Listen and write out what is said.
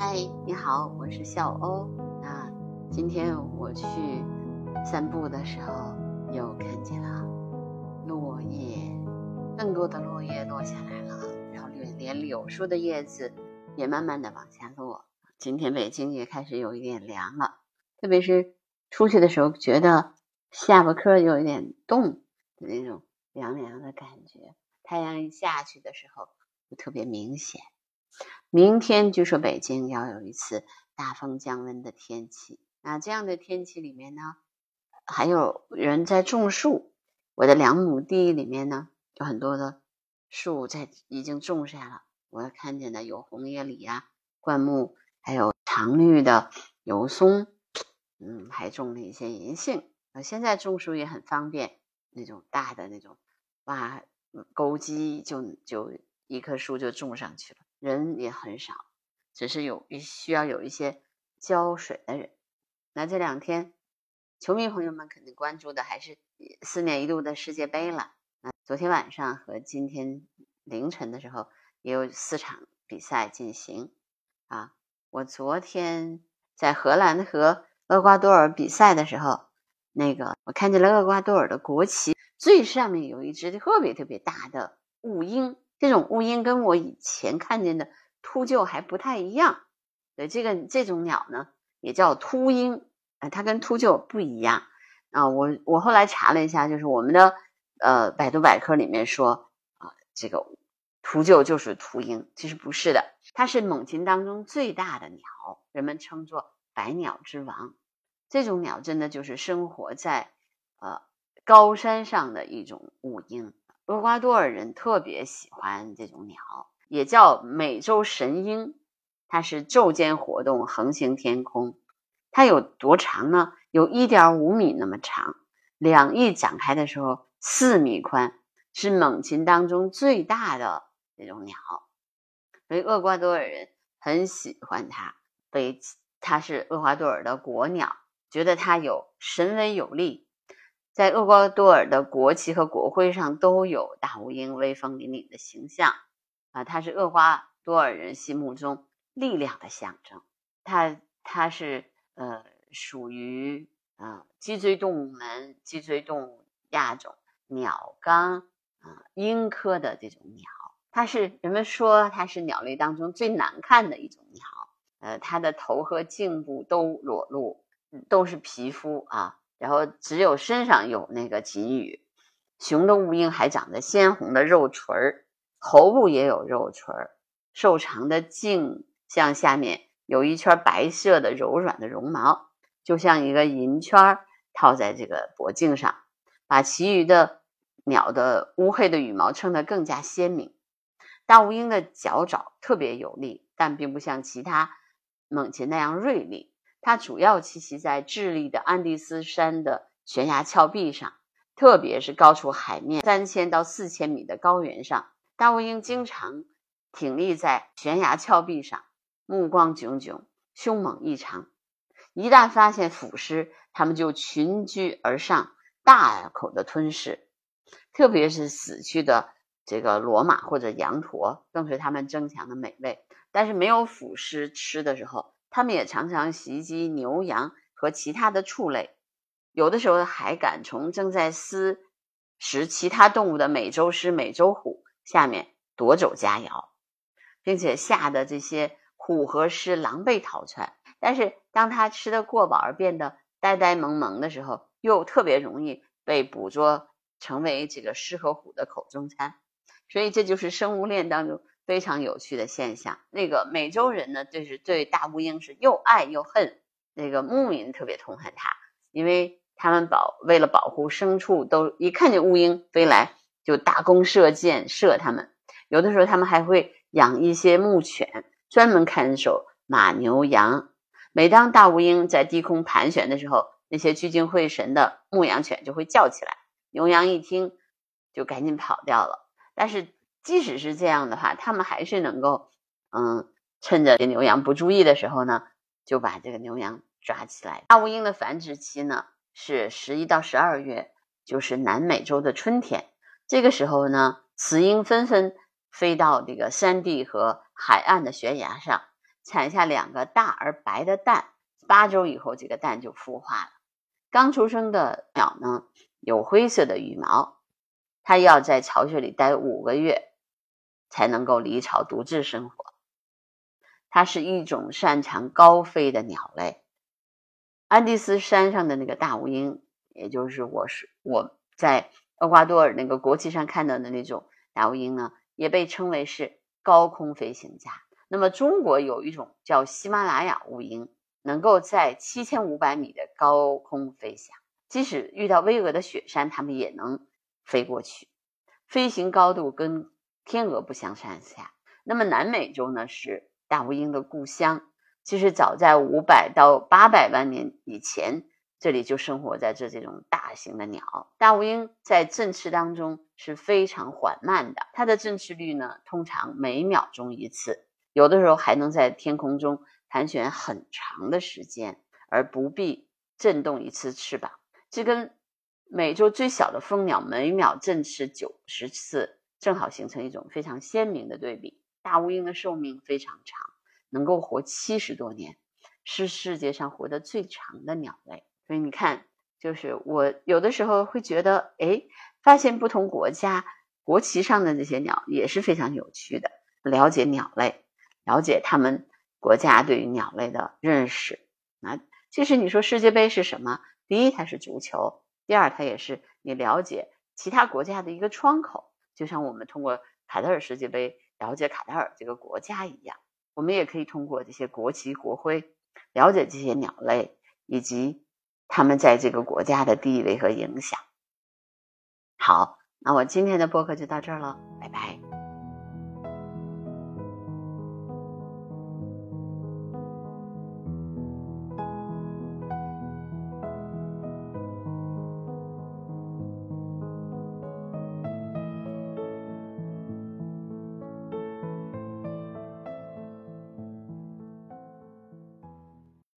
嗨，你好，我是小欧。那今天我去散步的时候，又看见了落叶，更多的落叶落下来了，然后连连柳树的叶子也慢慢的往下落。今天北京也开始有一点凉了，特别是出去的时候，觉得下巴颏有一点冻的那种凉凉的感觉。太阳一下去的时候，就特别明显。明天据说北京要有一次大风降温的天气，那这样的天气里面呢，还有人在种树。我的两亩地里面呢，有很多的树在已经种下了。我看见的有红叶李啊、灌木，还有常绿的油松，嗯，还种了一些银杏。现在种树也很方便，那种大的那种挖沟机，就就一棵树就种上去了。人也很少，只是有一需要有一些浇水的人。那这两天，球迷朋友们肯定关注的还是四年一度的世界杯了。那昨天晚上和今天凌晨的时候，也有四场比赛进行。啊，我昨天在荷兰和厄瓜多尔比赛的时候，那个我看见了厄瓜多尔的国旗最上面有一只特别特别大的雾鹰。这种乌鹰跟我以前看见的秃鹫还不太一样，对这个这种鸟呢，也叫秃鹰，呃，它跟秃鹫不一样啊。我我后来查了一下，就是我们的呃百度百科里面说啊，这个秃鹫就是秃鹰，其实不是的，它是猛禽当中最大的鸟，人们称作百鸟之王。这种鸟真的就是生活在呃高山上的一种乌鹰。厄瓜多尔人特别喜欢这种鸟，也叫美洲神鹰。它是昼间活动，横行天空。它有多长呢？有一点五米那么长，两翼展开的时候四米宽，是猛禽当中最大的这种鸟。所以厄瓜多尔人很喜欢它，被它是厄瓜多尔的国鸟，觉得它有神威有力。在厄瓜多尔的国旗和国徽上都有大乌鹰威风凛凛的形象啊，它是厄瓜多尔人心目中力量的象征。它它是呃属于啊脊椎动物门脊椎动物亚种鸟纲啊鹰科的这种鸟。它是人们说它是鸟类当中最难看的一种鸟。呃，它的头和颈部都裸露，都是皮肤啊。然后只有身上有那个锦羽，雄的乌鹰还长着鲜红的肉垂儿，头部也有肉垂儿，瘦长的颈向下面有一圈白色的柔软的绒毛，就像一个银圈套在这个脖颈上，把其余的鸟的乌黑的羽毛衬得更加鲜明。大乌鹰的脚爪特别有力，但并不像其他猛禽那样锐利。它主要栖息在智利的安第斯山的悬崖峭壁上，特别是高出海面三千到四千米的高原上。大乌鹰经常挺立在悬崖峭壁上，目光炯炯，凶猛异常。一旦发现腐尸，它们就群居而上，大口的吞噬。特别是死去的这个骡马或者羊驼，更是它们争抢的美味。但是没有腐尸吃的时候。它们也常常袭击牛羊和其他的畜类，有的时候还敢从正在撕食其他动物的美洲狮、美洲虎下面夺走佳肴，并且吓得这些虎和狮狼狈逃窜。但是当它吃的过饱而变得呆呆萌萌的时候，又特别容易被捕捉成为这个狮和虎的口中餐。所以这就是生物链当中。非常有趣的现象。那个美洲人呢，就是对大乌鹰是又爱又恨。那个牧民特别痛恨它，因为他们保为了保护牲畜，都一看见乌鹰飞来就大弓射箭射它们。有的时候他们还会养一些牧犬，专门看守马牛羊。每当大乌鹰在低空盘旋的时候，那些聚精会神的牧羊犬就会叫起来。牛羊一听就赶紧跑掉了。但是。即使是这样的话，他们还是能够，嗯，趁着这牛羊不注意的时候呢，就把这个牛羊抓起来。大乌鹰的繁殖期呢是十一到十二月，就是南美洲的春天。这个时候呢，雌鹰纷纷飞到这个山地和海岸的悬崖上，产下两个大而白的蛋，八周以后这个蛋就孵化了。刚出生的鸟呢，有灰色的羽毛，它要在巢穴里待五个月，才能够离巢独自生活。它是一种擅长高飞的鸟类。安第斯山上的那个大乌鹰，也就是我是我在厄瓜多尔那个国旗上看到的那种大乌鹰呢，也被称为是高空飞行家。那么中国有一种叫喜马拉雅乌鹰，能够在七千五百米的高空飞翔，即使遇到巍峨的雪山，它们也能飞过去，飞行高度跟天鹅不相上下。那么南美洲呢是。大乌鹰的故乡，其实早在五百到八百万年以前，这里就生活在这这种大型的鸟。大乌鹰在振翅当中是非常缓慢的，它的振翅率呢，通常每秒钟一次，有的时候还能在天空中盘旋很长的时间，而不必震动一次翅膀。这跟美洲最小的蜂鸟每秒振翅九十次，正好形成一种非常鲜明的对比。大乌鹰的寿命非常长，能够活七十多年，是世界上活得最长的鸟类。所以你看，就是我有的时候会觉得，哎，发现不同国家国旗上的这些鸟也是非常有趣的。了解鸟类，了解他们国家对于鸟类的认识。啊，其实你说世界杯是什么？第一，它是足球；第二，它也是你了解其他国家的一个窗口。就像我们通过卡塔尔世界杯。了解卡塔尔这个国家一样，我们也可以通过这些国旗国徽了解这些鸟类以及它们在这个国家的地位和影响。好，那我今天的播客就到这儿了，拜拜。